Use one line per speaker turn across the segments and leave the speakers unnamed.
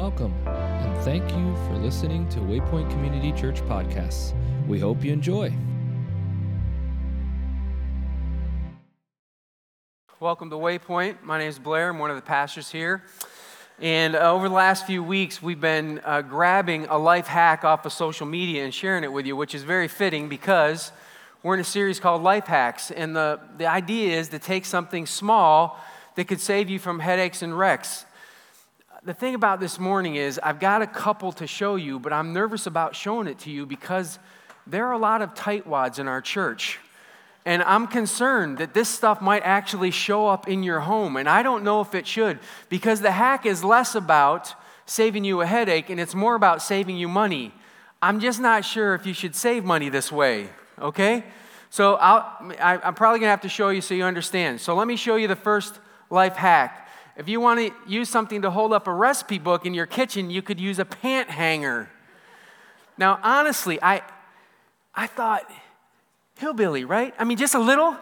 Welcome, and thank you for listening to Waypoint Community Church podcasts. We hope you enjoy.
Welcome to Waypoint. My name is Blair. I'm one of the pastors here. And uh, over the last few weeks, we've been uh, grabbing a life hack off of social media and sharing it with you, which is very fitting because we're in a series called Life Hacks. And the, the idea is to take something small that could save you from headaches and wrecks. The thing about this morning is, I've got a couple to show you, but I'm nervous about showing it to you because there are a lot of tightwads in our church. And I'm concerned that this stuff might actually show up in your home. And I don't know if it should, because the hack is less about saving you a headache and it's more about saving you money. I'm just not sure if you should save money this way, okay? So I'll, I, am probably gonna have to show you so you understand. So let me show you the first life hack. If you want to use something to hold up a recipe book in your kitchen, you could use a pant hanger. Now, honestly, I, I thought, hillbilly, right? I mean, just a little,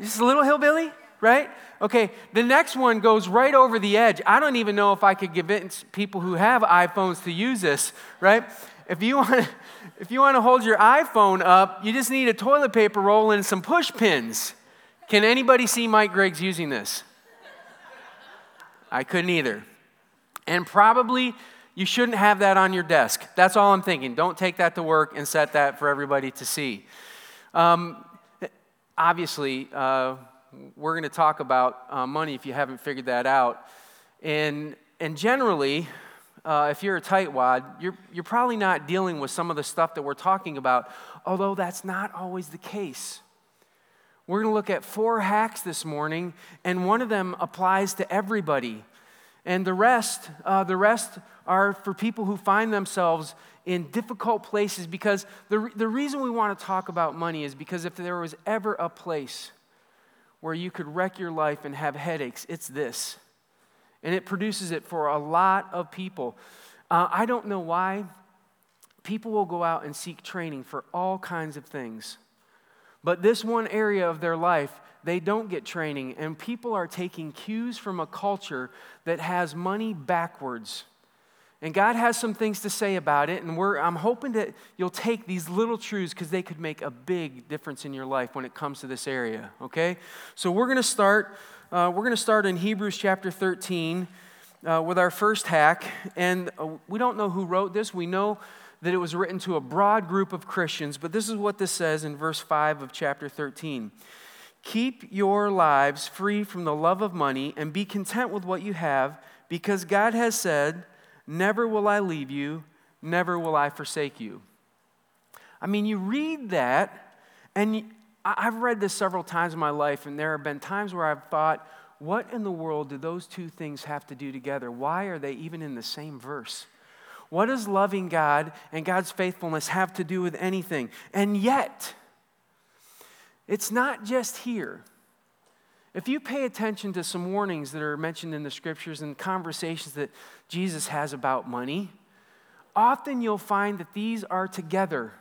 just a little hillbilly, right? Okay, the next one goes right over the edge. I don't even know if I could convince people who have iPhones to use this, right? If you want, to, if you want to hold your iPhone up, you just need a toilet paper roll and some push pins. Can anybody see Mike Griggs using this? I couldn't either. And probably you shouldn't have that on your desk. That's all I'm thinking. Don't take that to work and set that for everybody to see. Um, obviously, uh, we're going to talk about uh, money if you haven't figured that out. And, and generally, uh, if you're a tightwad, you're, you're probably not dealing with some of the stuff that we're talking about, although that's not always the case. We're going to look at four hacks this morning, and one of them applies to everybody. And the rest, uh, the rest are for people who find themselves in difficult places because the, the reason we want to talk about money is because if there was ever a place where you could wreck your life and have headaches, it's this. And it produces it for a lot of people. Uh, I don't know why. People will go out and seek training for all kinds of things. But this one area of their life, they don't get training, and people are taking cues from a culture that has money backwards. And God has some things to say about it, and I'm hoping that you'll take these little truths because they could make a big difference in your life when it comes to this area, okay? So we're going to start, uh, we're going to start in Hebrews chapter 13 uh, with our first hack. And uh, we don't know who wrote this. We know that it was written to a broad group of Christians, but this is what this says in verse 5 of chapter 13. Keep your lives free from the love of money and be content with what you have, because God has said, Never will I leave you, never will I forsake you. I mean, you read that, and I've read this several times in my life, and there have been times where I've thought, what in the world do those two things have to do together? Why are they even in the same verse? What does loving God and God's faithfulness have to do with anything? And yet, it's not just here. If you pay attention to some warnings that are mentioned in the scriptures and conversations that Jesus has about money, often you'll find that these are together.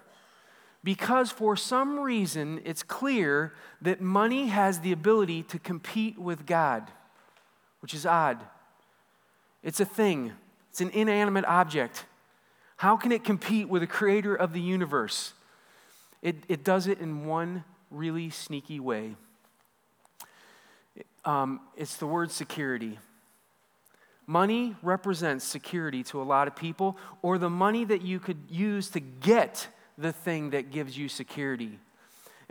Because for some reason, it's clear that money has the ability to compete with God, which is odd. It's a thing, it's an inanimate object. How can it compete with the creator of the universe? It, it does it in one really sneaky way um, it's the word security. Money represents security to a lot of people, or the money that you could use to get the thing that gives you security.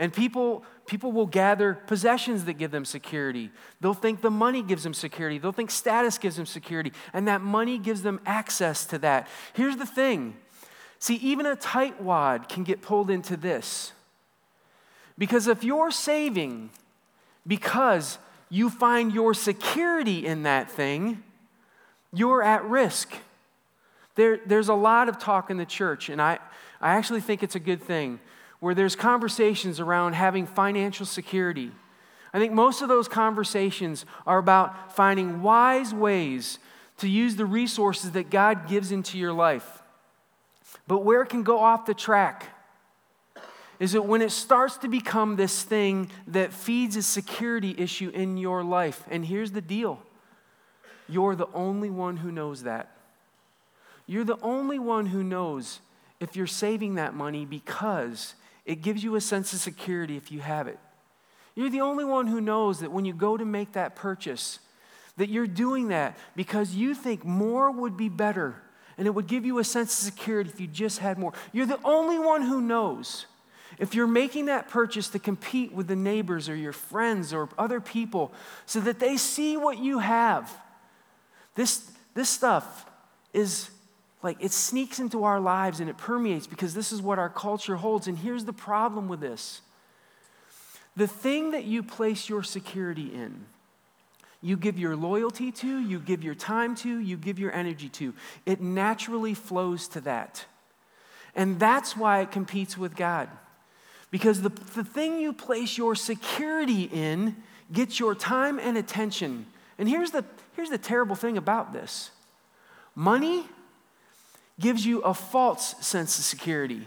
And people, people will gather possessions that give them security. They'll think the money gives them security. They'll think status gives them security. And that money gives them access to that. Here's the thing see, even a tightwad can get pulled into this. Because if you're saving because you find your security in that thing, you're at risk. There, there's a lot of talk in the church, and I, I actually think it's a good thing, where there's conversations around having financial security. I think most of those conversations are about finding wise ways to use the resources that God gives into your life. But where it can go off the track is that when it starts to become this thing that feeds a security issue in your life, and here's the deal you're the only one who knows that. You're the only one who knows if you're saving that money because it gives you a sense of security if you have it. You're the only one who knows that when you go to make that purchase, that you're doing that because you think more would be better and it would give you a sense of security if you just had more. You're the only one who knows. If you're making that purchase to compete with the neighbors or your friends or other people so that they see what you have, this, this stuff is like it sneaks into our lives and it permeates because this is what our culture holds. And here's the problem with this the thing that you place your security in, you give your loyalty to, you give your time to, you give your energy to, it naturally flows to that. And that's why it competes with God. Because the, the thing you place your security in gets your time and attention. And here's the, here's the terrible thing about this money gives you a false sense of security.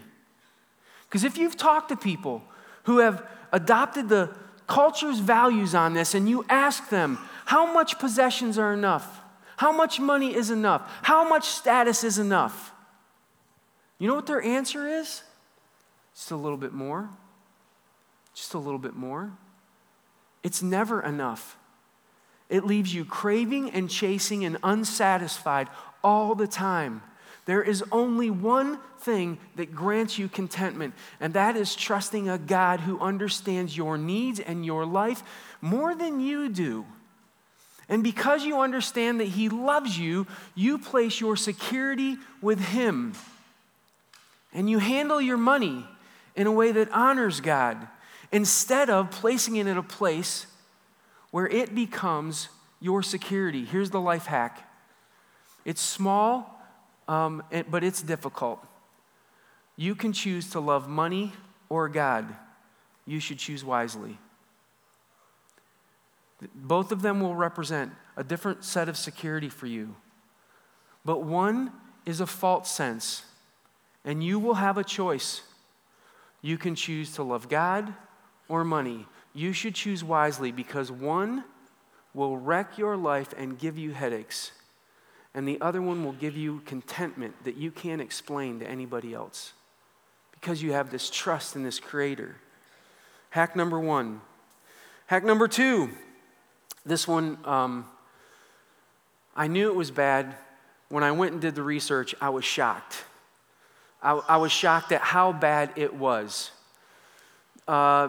Because if you've talked to people who have adopted the culture's values on this and you ask them, how much possessions are enough? How much money is enough? How much status is enough? You know what their answer is? Just a little bit more. Just a little bit more. It's never enough. It leaves you craving and chasing and unsatisfied all the time. There is only one thing that grants you contentment, and that is trusting a God who understands your needs and your life more than you do. And because you understand that He loves you, you place your security with Him. And you handle your money in a way that honors God instead of placing it in a place where it becomes your security. Here's the life hack it's small um, but it's difficult. You can choose to love money or God. You should choose wisely. Both of them will represent a different set of security for you. But one is a false sense, and you will have a choice. You can choose to love God or money. You should choose wisely because one will wreck your life and give you headaches and the other one will give you contentment that you can't explain to anybody else because you have this trust in this creator. Hack number one. Hack number two. This one, um, I knew it was bad. When I went and did the research, I was shocked. I, I was shocked at how bad it was. Uh,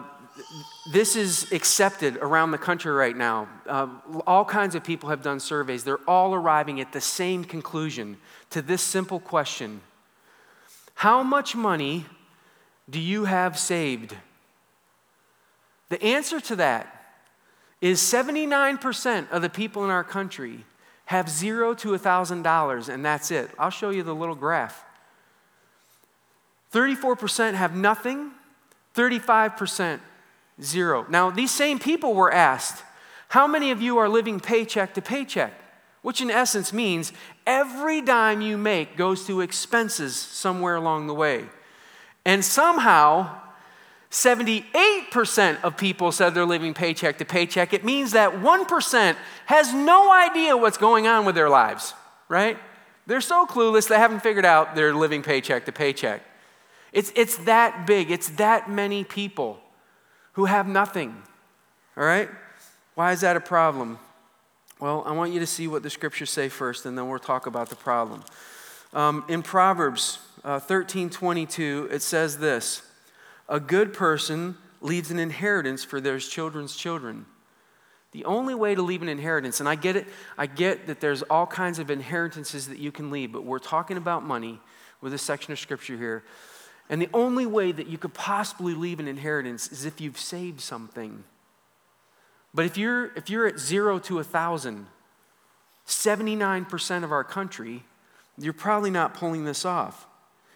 this is accepted around the country right now. Uh, all kinds of people have done surveys. They're all arriving at the same conclusion to this simple question How much money do you have saved? The answer to that is 79% of the people in our country have zero to $1,000, and that's it. I'll show you the little graph. 34% have nothing, 35% Zero. Now, these same people were asked, How many of you are living paycheck to paycheck? Which, in essence, means every dime you make goes to expenses somewhere along the way. And somehow, 78% of people said they're living paycheck to paycheck. It means that 1% has no idea what's going on with their lives, right? They're so clueless they haven't figured out they're living paycheck to paycheck. It's, it's that big, it's that many people who have nothing. All right? Why is that a problem? Well, I want you to see what the scriptures say first, and then we'll talk about the problem. Um, in Proverbs uh, 13 22, it says this A good person leaves an inheritance for their children's children. The only way to leave an inheritance, and I get it, I get that there's all kinds of inheritances that you can leave, but we're talking about money with this section of scripture here. And the only way that you could possibly leave an inheritance is if you've saved something. But if you're, if you're at zero to a thousand, 79% of our country, you're probably not pulling this off.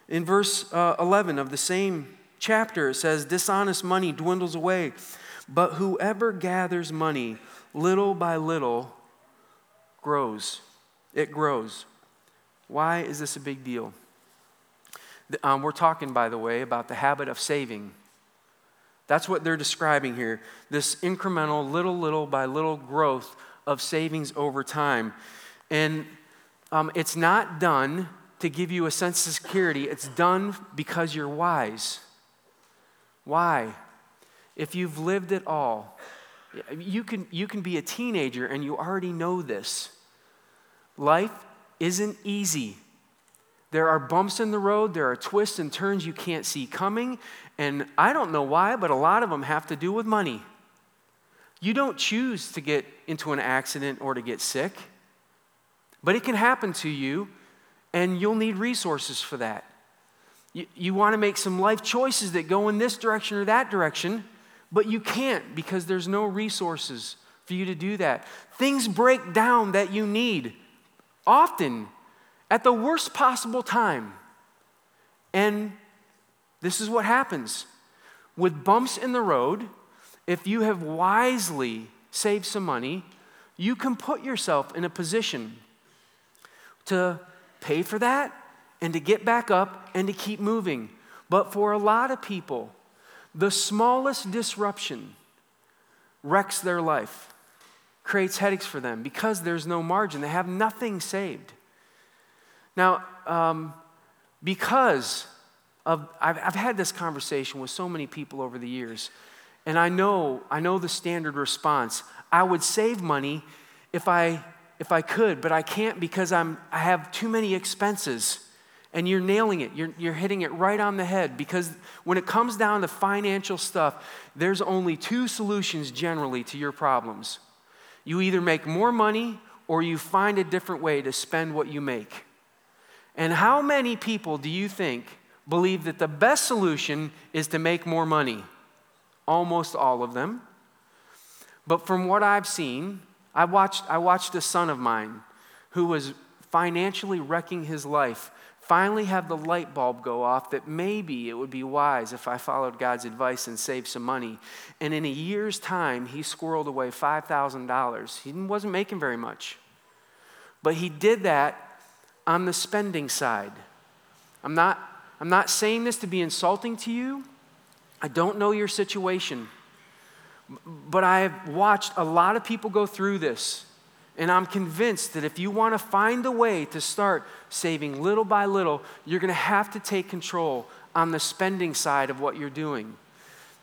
In verse uh, 11 of the same chapter, it says, Dishonest money dwindles away, but whoever gathers money little by little grows. It grows. Why is this a big deal? Um, we're talking, by the way, about the habit of saving. That's what they're describing here this incremental, little, little by little growth of savings over time. And um, it's not done to give you a sense of security. It's done because you're wise. Why? If you've lived it all, you can, you can be a teenager and you already know this. Life isn't easy. There are bumps in the road, there are twists and turns you can't see coming, and I don't know why, but a lot of them have to do with money. You don't choose to get into an accident or to get sick, but it can happen to you, and you'll need resources for that. You, you want to make some life choices that go in this direction or that direction, but you can't because there's no resources for you to do that. Things break down that you need often at the worst possible time. And this is what happens with bumps in the road. If you have wisely saved some money, you can put yourself in a position to pay for that and to get back up and to keep moving. But for a lot of people, the smallest disruption wrecks their life, creates headaches for them because there's no margin. They have nothing saved. Now, um, because of, I've, I've had this conversation with so many people over the years, and I know, I know the standard response. I would save money if I, if I could, but I can't because I'm, I have too many expenses. And you're nailing it. You're, you're hitting it right on the head because when it comes down to financial stuff, there's only two solutions generally to your problems. You either make more money or you find a different way to spend what you make. And how many people do you think believe that the best solution is to make more money? Almost all of them. But from what I've seen, I watched, I watched a son of mine who was financially wrecking his life finally have the light bulb go off that maybe it would be wise if I followed God's advice and saved some money. And in a year's time, he squirreled away $5,000. He wasn't making very much. But he did that on the spending side. I'm not, I'm not saying this to be insulting to you. I don't know your situation. But I have watched a lot of people go through this. And I'm convinced that if you want to find a way to start saving little by little, you're going to have to take control on the spending side of what you're doing.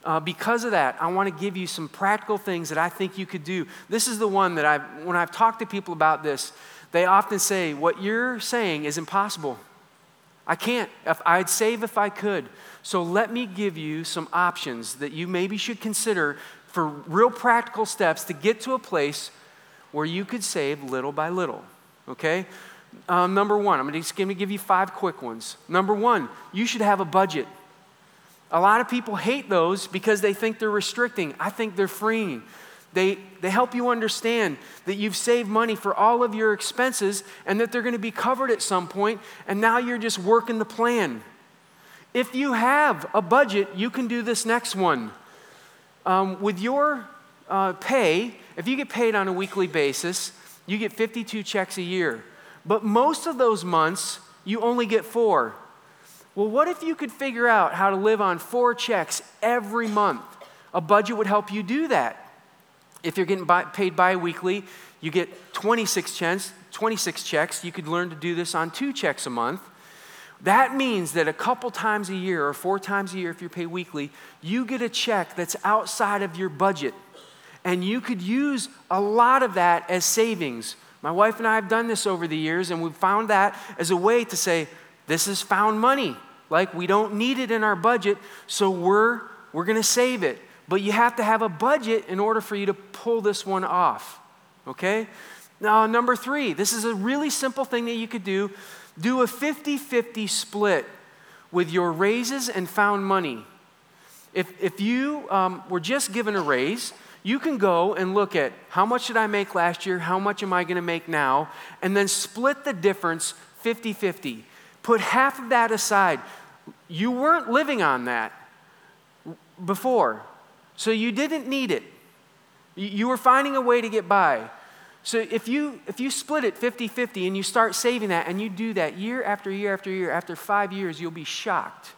Uh, because of that, I want to give you some practical things that I think you could do. This is the one that I've, when I've talked to people about this, they often say, What you're saying is impossible. I can't. I'd save if I could. So let me give you some options that you maybe should consider for real practical steps to get to a place where you could save little by little. Okay? Um, number one, I'm just going to give you five quick ones. Number one, you should have a budget. A lot of people hate those because they think they're restricting. I think they're freeing. They, they help you understand that you've saved money for all of your expenses and that they're going to be covered at some point, and now you're just working the plan. If you have a budget, you can do this next one. Um, with your uh, pay, if you get paid on a weekly basis, you get 52 checks a year. But most of those months, you only get four. Well, what if you could figure out how to live on four checks every month? A budget would help you do that. If you're getting bi- paid bi weekly, you get 26 checks, 26 checks. You could learn to do this on two checks a month. That means that a couple times a year or four times a year, if you're paid weekly, you get a check that's outside of your budget. And you could use a lot of that as savings. My wife and I have done this over the years, and we've found that as a way to say, this is found money. Like we don't need it in our budget, so we're, we're going to save it. But you have to have a budget in order for you to pull this one off. Okay? Now, number three, this is a really simple thing that you could do. Do a 50 50 split with your raises and found money. If, if you um, were just given a raise, you can go and look at how much did I make last year, how much am I going to make now, and then split the difference 50 50. Put half of that aside. You weren't living on that before, so you didn't need it. You were finding a way to get by. So if you if you split it 50-50 and you start saving that and you do that year after year after year after 5 years you'll be shocked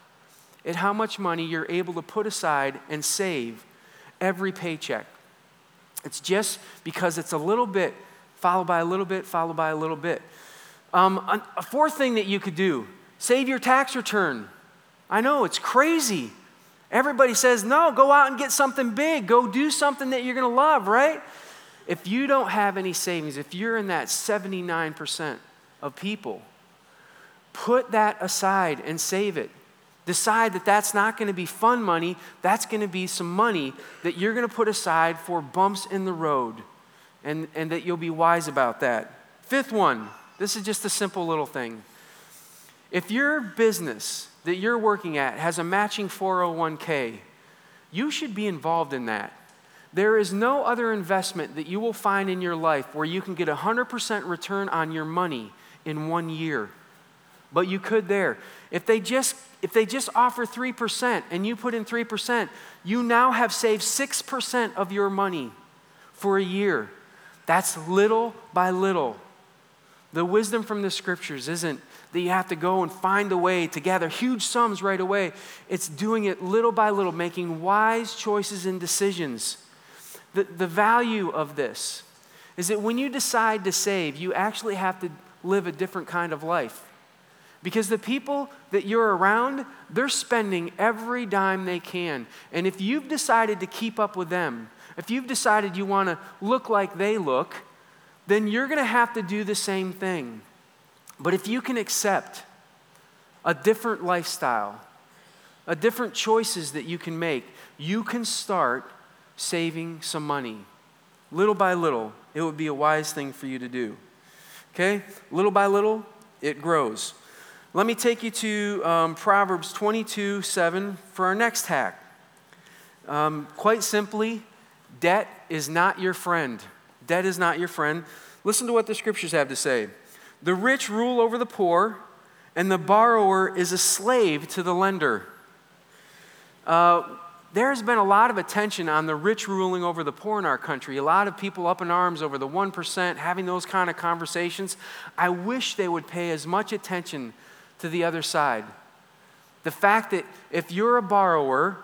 at how much money you're able to put aside and save every paycheck. It's just because it's a little bit followed by a little bit followed by a little bit. Um, a fourth thing that you could do save your tax return. I know it's crazy. Everybody says, no, go out and get something big. Go do something that you're going to love, right? If you don't have any savings, if you're in that 79% of people, put that aside and save it. Decide that that's not going to be fun money, that's going to be some money that you're going to put aside for bumps in the road, and, and that you'll be wise about that. Fifth one this is just a simple little thing. If your business that you're working at has a matching 401k, you should be involved in that. There is no other investment that you will find in your life where you can get 100% return on your money in one year. But you could there. If they just if they just offer 3% and you put in 3%, you now have saved 6% of your money for a year. That's little by little. The wisdom from the scriptures isn't that you have to go and find a way to gather huge sums right away. It's doing it little by little, making wise choices and decisions. The, the value of this is that when you decide to save, you actually have to live a different kind of life. Because the people that you're around, they're spending every dime they can. And if you've decided to keep up with them, if you've decided you want to look like they look, then you're going to have to do the same thing. But if you can accept a different lifestyle, a different choices that you can make, you can start saving some money. Little by little, it would be a wise thing for you to do. Okay? Little by little, it grows. Let me take you to um, Proverbs 22 7 for our next hack. Um, quite simply, debt is not your friend. Debt is not your friend. Listen to what the scriptures have to say. The rich rule over the poor, and the borrower is a slave to the lender. Uh, there has been a lot of attention on the rich ruling over the poor in our country. A lot of people up in arms over the 1%, having those kind of conversations. I wish they would pay as much attention to the other side. The fact that if you're a borrower,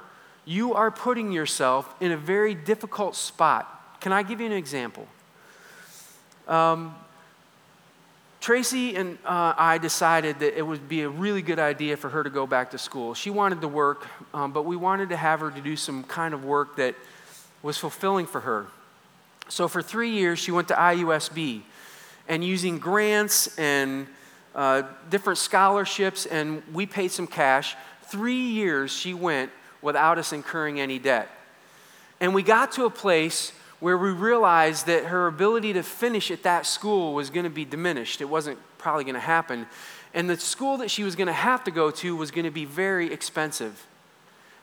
you are putting yourself in a very difficult spot. Can I give you an example? Um, Tracy and uh, I decided that it would be a really good idea for her to go back to school. She wanted to work, um, but we wanted to have her to do some kind of work that was fulfilling for her. So for three years, she went to IUSB, and using grants and uh, different scholarships, and we paid some cash. Three years she went without us incurring any debt. And we got to a place where we realized that her ability to finish at that school was going to be diminished. It wasn't probably going to happen. And the school that she was going to have to go to was going to be very expensive.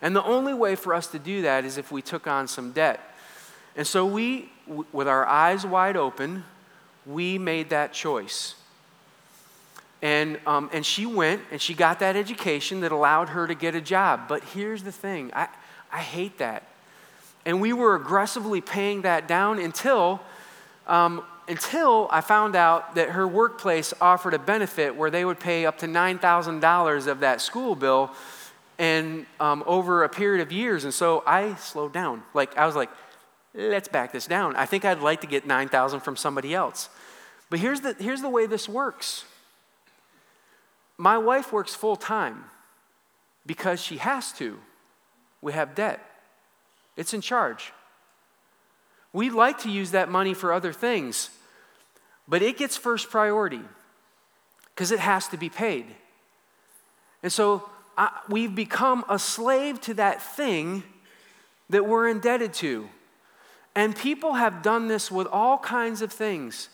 And the only way for us to do that is if we took on some debt. And so we, with our eyes wide open, we made that choice. And, um, and she went and she got that education that allowed her to get a job. But here's the thing I, I hate that and we were aggressively paying that down until, um, until I found out that her workplace offered a benefit where they would pay up to $9,000 of that school bill and um, over a period of years. And so I slowed down. Like, I was like, let's back this down. I think I'd like to get 9,000 from somebody else. But here's the, here's the way this works. My wife works full time because she has to. We have debt. It's in charge. We like to use that money for other things, but it gets first priority because it has to be paid. And so I, we've become a slave to that thing that we're indebted to. And people have done this with all kinds of things.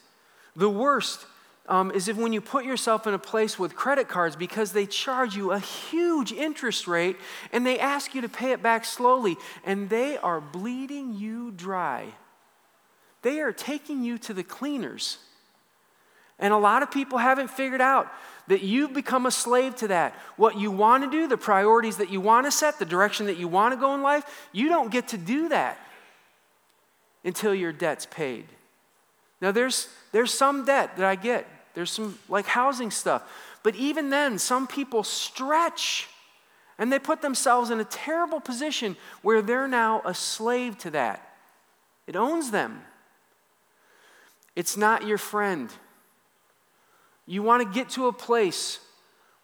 The worst um, is if when you put yourself in a place with credit cards because they charge you a huge interest rate and they ask you to pay it back slowly and they are bleeding you dry. They are taking you to the cleaners. And a lot of people haven't figured out that you've become a slave to that. What you want to do, the priorities that you want to set, the direction that you want to go in life, you don't get to do that until your debt's paid. Now, there's, there's some debt that I get. There's some like housing stuff. But even then, some people stretch and they put themselves in a terrible position where they're now a slave to that. It owns them. It's not your friend. You want to get to a place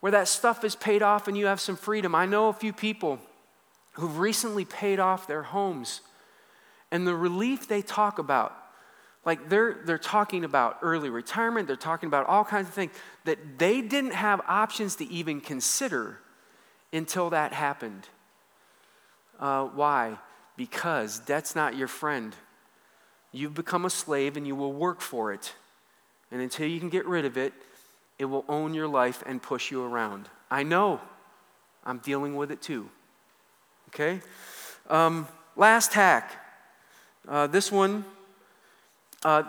where that stuff is paid off and you have some freedom. I know a few people who've recently paid off their homes, and the relief they talk about, like they're, they're talking about early retirement, they're talking about all kinds of things that they didn't have options to even consider until that happened. Uh, why? Because debt's not your friend. You've become a slave and you will work for it. And until you can get rid of it, it will own your life and push you around. I know. I'm dealing with it too. Okay? Um, last hack. Uh, this one, uh,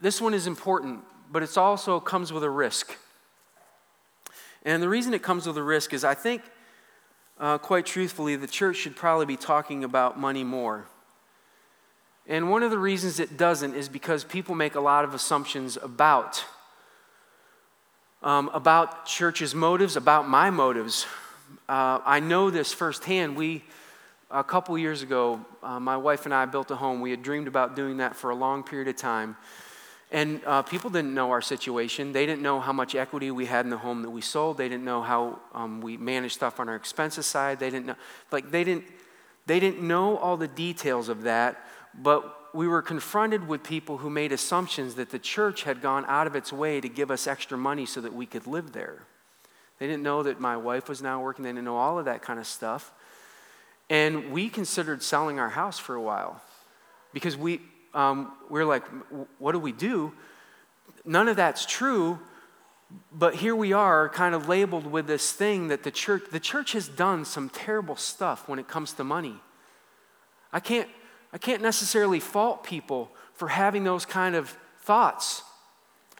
this one is important, but it also comes with a risk. And the reason it comes with a risk is I think, uh, quite truthfully, the church should probably be talking about money more. And one of the reasons it doesn't is because people make a lot of assumptions about um, about church's motives, about my motives. Uh, I know this firsthand. We, a couple years ago, uh, my wife and I built a home. We had dreamed about doing that for a long period of time. And uh, people didn't know our situation. They didn't know how much equity we had in the home that we sold. They didn't know how um, we managed stuff on our expenses side. They didn't know, like, they didn't, they didn't know all the details of that. But we were confronted with people who made assumptions that the church had gone out of its way to give us extra money so that we could live there. They didn't know that my wife was now working, they didn't know all of that kind of stuff. And we considered selling our house for a while because we, um, we we're like, what do we do? None of that's true, but here we are kind of labeled with this thing that the church the church has done some terrible stuff when it comes to money i can't I can't necessarily fault people for having those kind of thoughts.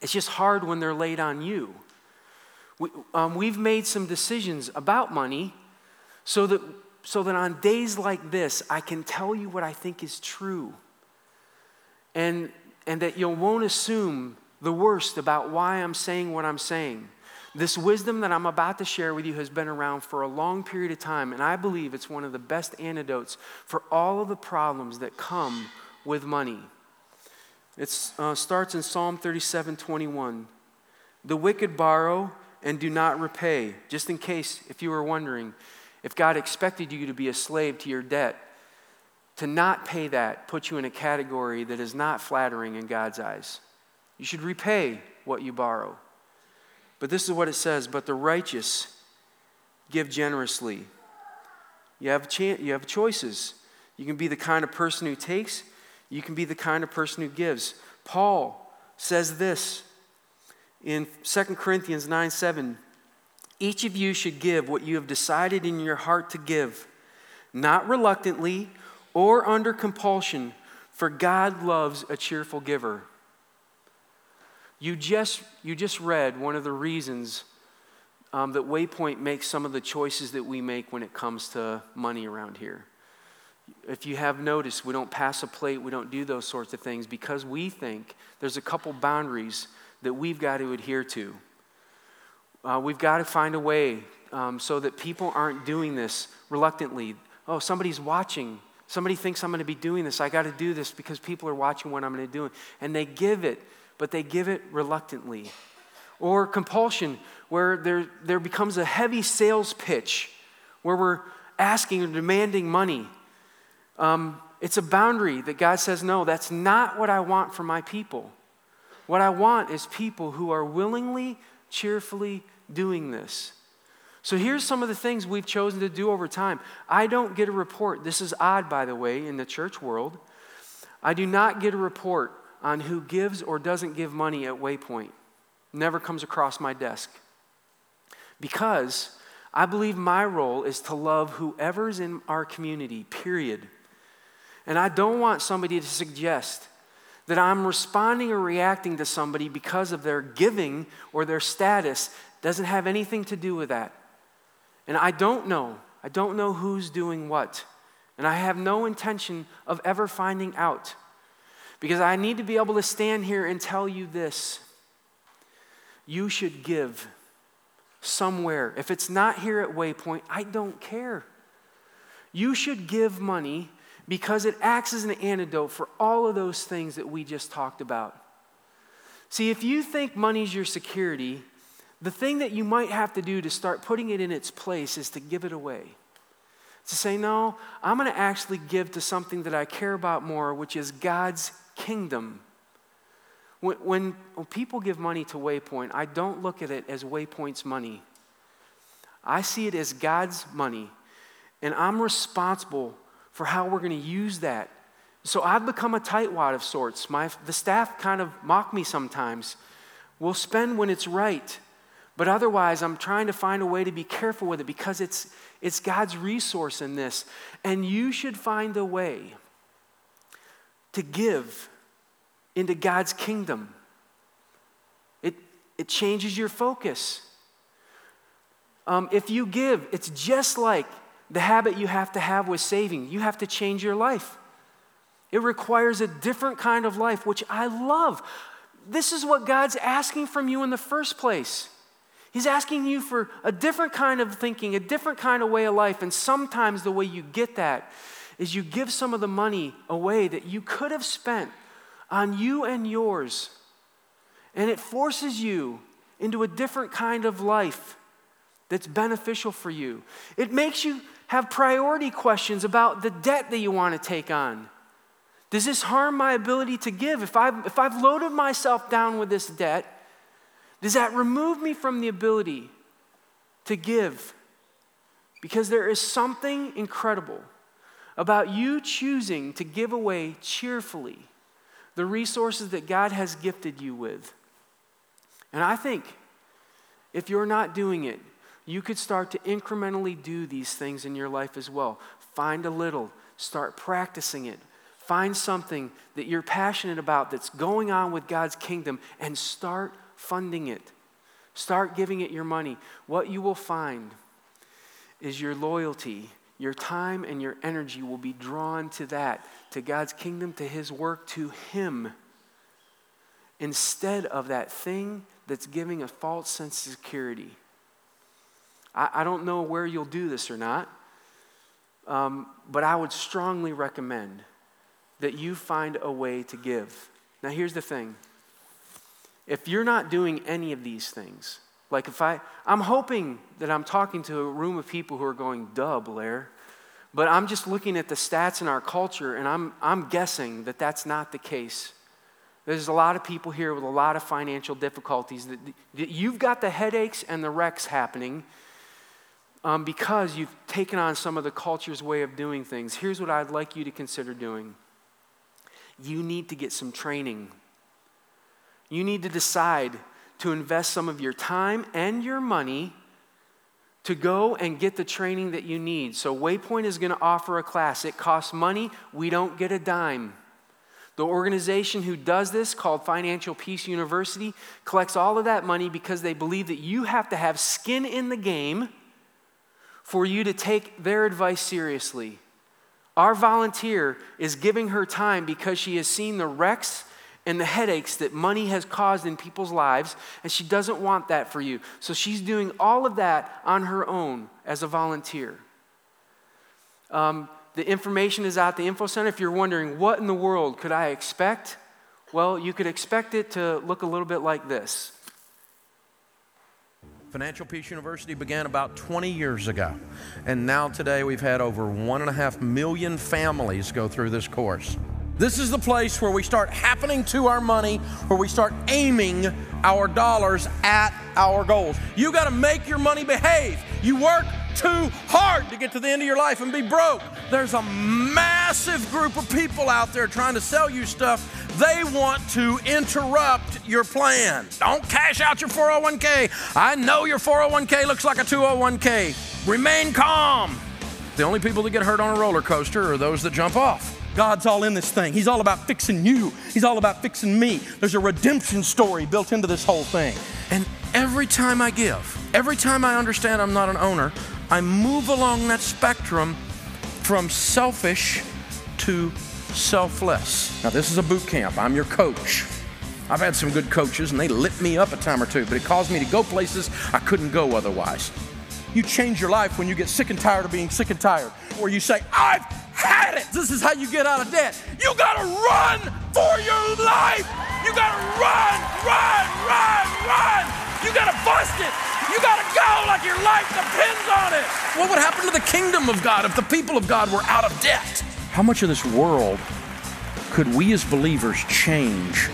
It's just hard when they're laid on you. We, um, we've made some decisions about money so that, so that on days like this, I can tell you what I think is true. And, and that you won't assume the worst about why I'm saying what I'm saying. This wisdom that I'm about to share with you has been around for a long period of time, and I believe it's one of the best antidotes for all of the problems that come with money. It uh, starts in Psalm 37 21. The wicked borrow and do not repay. Just in case, if you were wondering, if God expected you to be a slave to your debt, to not pay that puts you in a category that is not flattering in God's eyes. You should repay what you borrow. But this is what it says But the righteous give generously. You have, cha- you have choices. You can be the kind of person who takes, you can be the kind of person who gives. Paul says this in 2 Corinthians 9 7. Each of you should give what you have decided in your heart to give, not reluctantly or under compulsion, for God loves a cheerful giver. You just, you just read one of the reasons um, that Waypoint makes some of the choices that we make when it comes to money around here. If you have noticed, we don't pass a plate, we don't do those sorts of things because we think there's a couple boundaries that we've got to adhere to. Uh, we've got to find a way um, so that people aren't doing this reluctantly. Oh, somebody's watching. Somebody thinks I'm going to be doing this. I got to do this because people are watching what I'm going to do. And they give it but they give it reluctantly. Or compulsion, where there, there becomes a heavy sales pitch where we're asking or demanding money. Um, it's a boundary that God says, no, that's not what I want for my people. What I want is people who are willingly, cheerfully doing this. So here's some of the things we've chosen to do over time. I don't get a report. This is odd, by the way, in the church world. I do not get a report on who gives or doesn't give money at Waypoint never comes across my desk. Because I believe my role is to love whoever's in our community, period. And I don't want somebody to suggest that I'm responding or reacting to somebody because of their giving or their status. Doesn't have anything to do with that. And I don't know. I don't know who's doing what. And I have no intention of ever finding out. Because I need to be able to stand here and tell you this. You should give somewhere. If it's not here at Waypoint, I don't care. You should give money because it acts as an antidote for all of those things that we just talked about. See, if you think money's your security, the thing that you might have to do to start putting it in its place is to give it away. To say, no, I'm going to actually give to something that I care about more, which is God's kingdom. When, when, when people give money to Waypoint, I don't look at it as Waypoint's money. I see it as God's money, and I'm responsible for how we're going to use that. So I've become a tightwad of sorts. My, the staff kind of mock me sometimes. We'll spend when it's right, but otherwise, I'm trying to find a way to be careful with it because it's, it's God's resource in this. And you should find a way to give into God's kingdom. It, it changes your focus. Um, if you give, it's just like the habit you have to have with saving. You have to change your life. It requires a different kind of life, which I love. This is what God's asking from you in the first place. He's asking you for a different kind of thinking, a different kind of way of life. And sometimes the way you get that is you give some of the money away that you could have spent on you and yours. And it forces you into a different kind of life that's beneficial for you. It makes you have priority questions about the debt that you want to take on. Does this harm my ability to give? If I've, if I've loaded myself down with this debt, does that remove me from the ability to give? Because there is something incredible about you choosing to give away cheerfully the resources that God has gifted you with. And I think if you're not doing it, you could start to incrementally do these things in your life as well. Find a little, start practicing it. Find something that you're passionate about that's going on with God's kingdom and start funding it. Start giving it your money. What you will find is your loyalty your time and your energy will be drawn to that, to God's kingdom, to His work, to Him, instead of that thing that's giving a false sense of security. I, I don't know where you'll do this or not, um, but I would strongly recommend that you find a way to give. Now, here's the thing if you're not doing any of these things, like if I, I'm hoping that I'm talking to a room of people who are going, duh, Blair. But I'm just looking at the stats in our culture and I'm, I'm guessing that that's not the case. There's a lot of people here with a lot of financial difficulties that, that you've got the headaches and the wrecks happening um, because you've taken on some of the culture's way of doing things. Here's what I'd like you to consider doing you need to get some training. You need to decide to invest some of your time and your money to go and get the training that you need. So, Waypoint is going to offer a class. It costs money, we don't get a dime. The organization who does this, called Financial Peace University, collects all of that money because they believe that you have to have skin in the game for you to take their advice seriously. Our volunteer is giving her time because she has seen the wrecks and the headaches that money has caused in people's lives, and she doesn't want that for you. So she's doing all of that on her own as a volunteer. Um, the information is at the info center. If you're wondering, what in the world could I expect? Well, you could expect it to look a little bit like this.
Financial Peace University began about 20 years ago, and now today we've had over one and a half million families go through this course. This is the place where we start happening to our money, where we start aiming our dollars at our goals. You got to make your money behave. You work too hard to get to the end of your life and be broke. There's a massive group of people out there trying to sell you stuff. They want to interrupt your plan. Don't cash out your 401k. I know your 401k looks like a 201k. Remain calm. The only people that get hurt on a roller coaster are those that jump off. God's all in this thing. He's all about fixing you, He's all about fixing me. There's a redemption story built into this whole thing. And every time I give, every time I understand I'm not an owner, I move along that spectrum from selfish to selfless. Now, this is a boot camp. I'm your coach. I've had some good coaches and they lit me up a time or two, but it caused me to go places I couldn't go otherwise. You change your life when you get sick and tired of being sick and tired, or you say, I've had it. This is how you get out of debt. You got to run for your life. You got to run, run, run, run. You got to bust it. You got to go like your life depends on it. What would happen to the kingdom of God if the people of God were out of debt? How much of this world could we as believers change?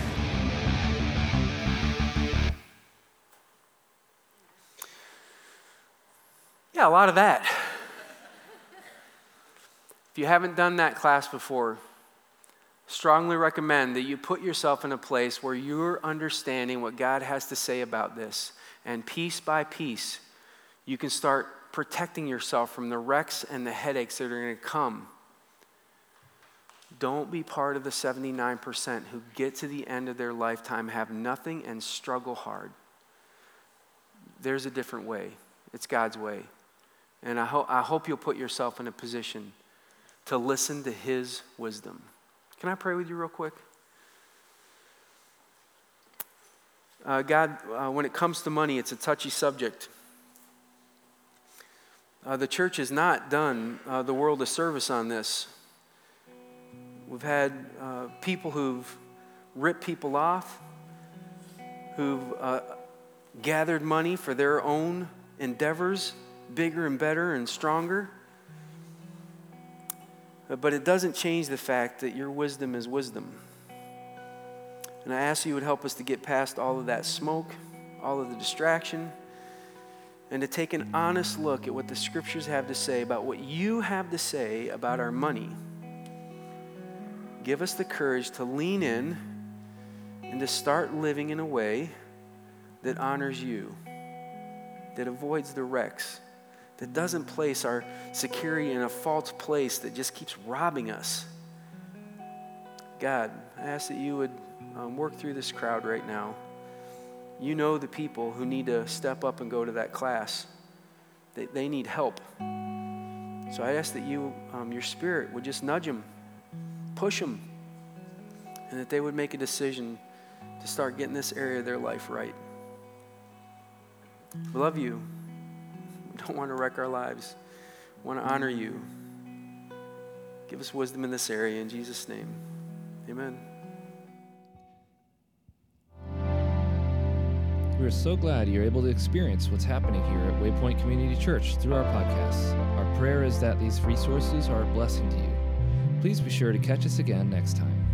Yeah, a lot of that. If you haven't done that class before, strongly recommend that you put yourself in a place where you're understanding what God has to say about this. And piece by piece, you can start protecting yourself from the wrecks and the headaches that are going to come. Don't be part of the 79% who get to the end of their lifetime, have nothing, and struggle hard. There's a different way. It's God's way. And I, ho- I hope you'll put yourself in a position to listen to His wisdom. Can I pray with you real quick? Uh, God, uh, when it comes to money, it's a touchy subject. Uh, the church has not done uh, the world a service on this. We've had uh, people who've ripped people off, who've uh, gathered money for their own endeavors bigger and better and stronger. But it doesn't change the fact that your wisdom is wisdom. And I ask you would help us to get past all of that smoke, all of the distraction, and to take an honest look at what the scriptures have to say about what you have to say about our money. Give us the courage to lean in and to start living in a way that honors you, that avoids the wrecks that doesn't place our security in a false place that just keeps robbing us. God, I ask that you would um, work through this crowd right now. You know the people who need to step up and go to that class. They, they need help. So I ask that you, um, your spirit, would just nudge them, push them, and that they would make a decision to start getting this area of their life right. We love you don't want to wreck our lives. Want to honor you. Give us wisdom in this area in Jesus' name. Amen.
We are so glad you're able to experience what's happening here at Waypoint Community Church through our podcasts. Our prayer is that these resources are a blessing to you. Please be sure to catch us again next time.